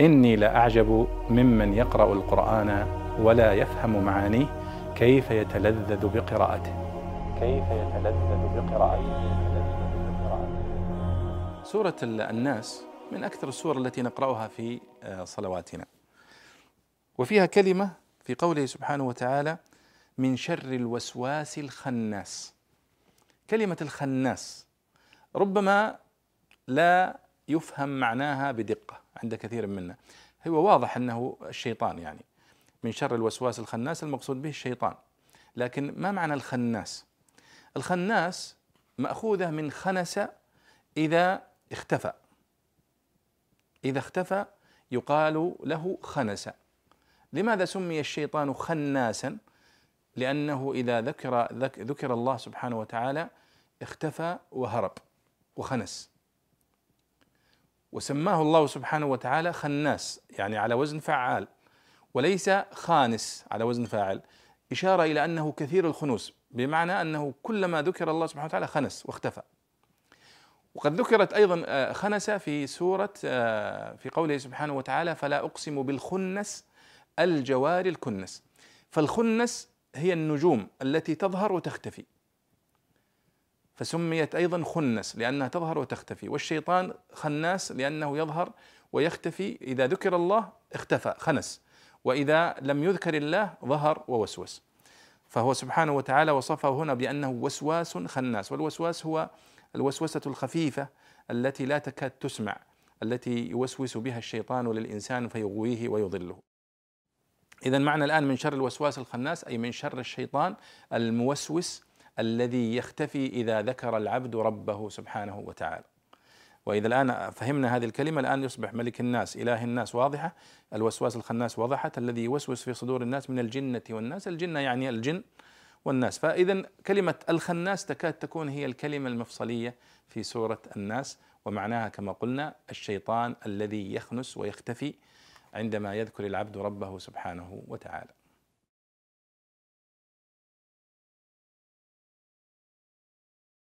إني لأعجب ممن يقرأ القرآن ولا يفهم معانيه كيف يتلذذ بقراءته. كيف يتلذذ بقراءته. سورة الناس من أكثر السور التي نقرأها في آه، صلواتنا. وفيها كلمة في قوله سبحانه وتعالى من شر الوسواس الخناس. كلمة الخناس ربما لا يفهم معناها بدقة عند كثير منا. هو واضح أنه الشيطان يعني. من شر الوسواس الخناس المقصود به الشيطان. لكن ما معنى الخناس؟ الخناس مأخوذة من خنس إذا اختفى. إذا اختفى يقال له خنس. لماذا سمي الشيطان خناسا؟ لأنه إذا ذكر ذكر الله سبحانه وتعالى اختفى وهرب وخنس. وسماه الله سبحانه وتعالى خناس يعني على وزن فعال وليس خانس على وزن فاعل. إشارة إلى أنه كثير الخنوس بمعنى أنه كلما ذكر الله سبحانه وتعالى خنس واختفى. وقد ذكرت أيضا آه، خنس في سورة آه، في قوله سبحانه وتعالى فلا أقسم بالخنس الجوار الكنس فالخنس هي النجوم التي تظهر وتختفي. فسميت أيضا خنس لأنها تظهر وتختفي والشيطان خناس لأنه يظهر ويختفي إذا ذكر الله اختفى خنس وإذا لم يذكر الله ظهر ووسوس. فهو سبحانه وتعالى وصفه هنا بأنه وسواس خناس والوسواس هو الوسوسة الخفيفة التي لا تكاد تسمع التي يوسوس بها الشيطان للإنسان فيغويه ويضله. اذا معنى الآن من شر الوسواس الخناس أي من شر الشيطان الموسوس الذي يختفي إذا ذكر العبد ربه سبحانه وتعالى. وإذا الآن فهمنا هذه الكلمة الآن يصبح ملك الناس إله الناس واضحة الوسواس الخناس وضحت الذي يوسوس في صدور الناس من الجنه والناس. الجنه يعني الجن والناس. فإذا كلمة الخناس تكاد تكون هي الكلمة المفصلية في سورة الناس ومعناها كما قلنا الشيطان الذي يخنس ويختفي عندما يذكر العبد ربه سبحانه وتعالى.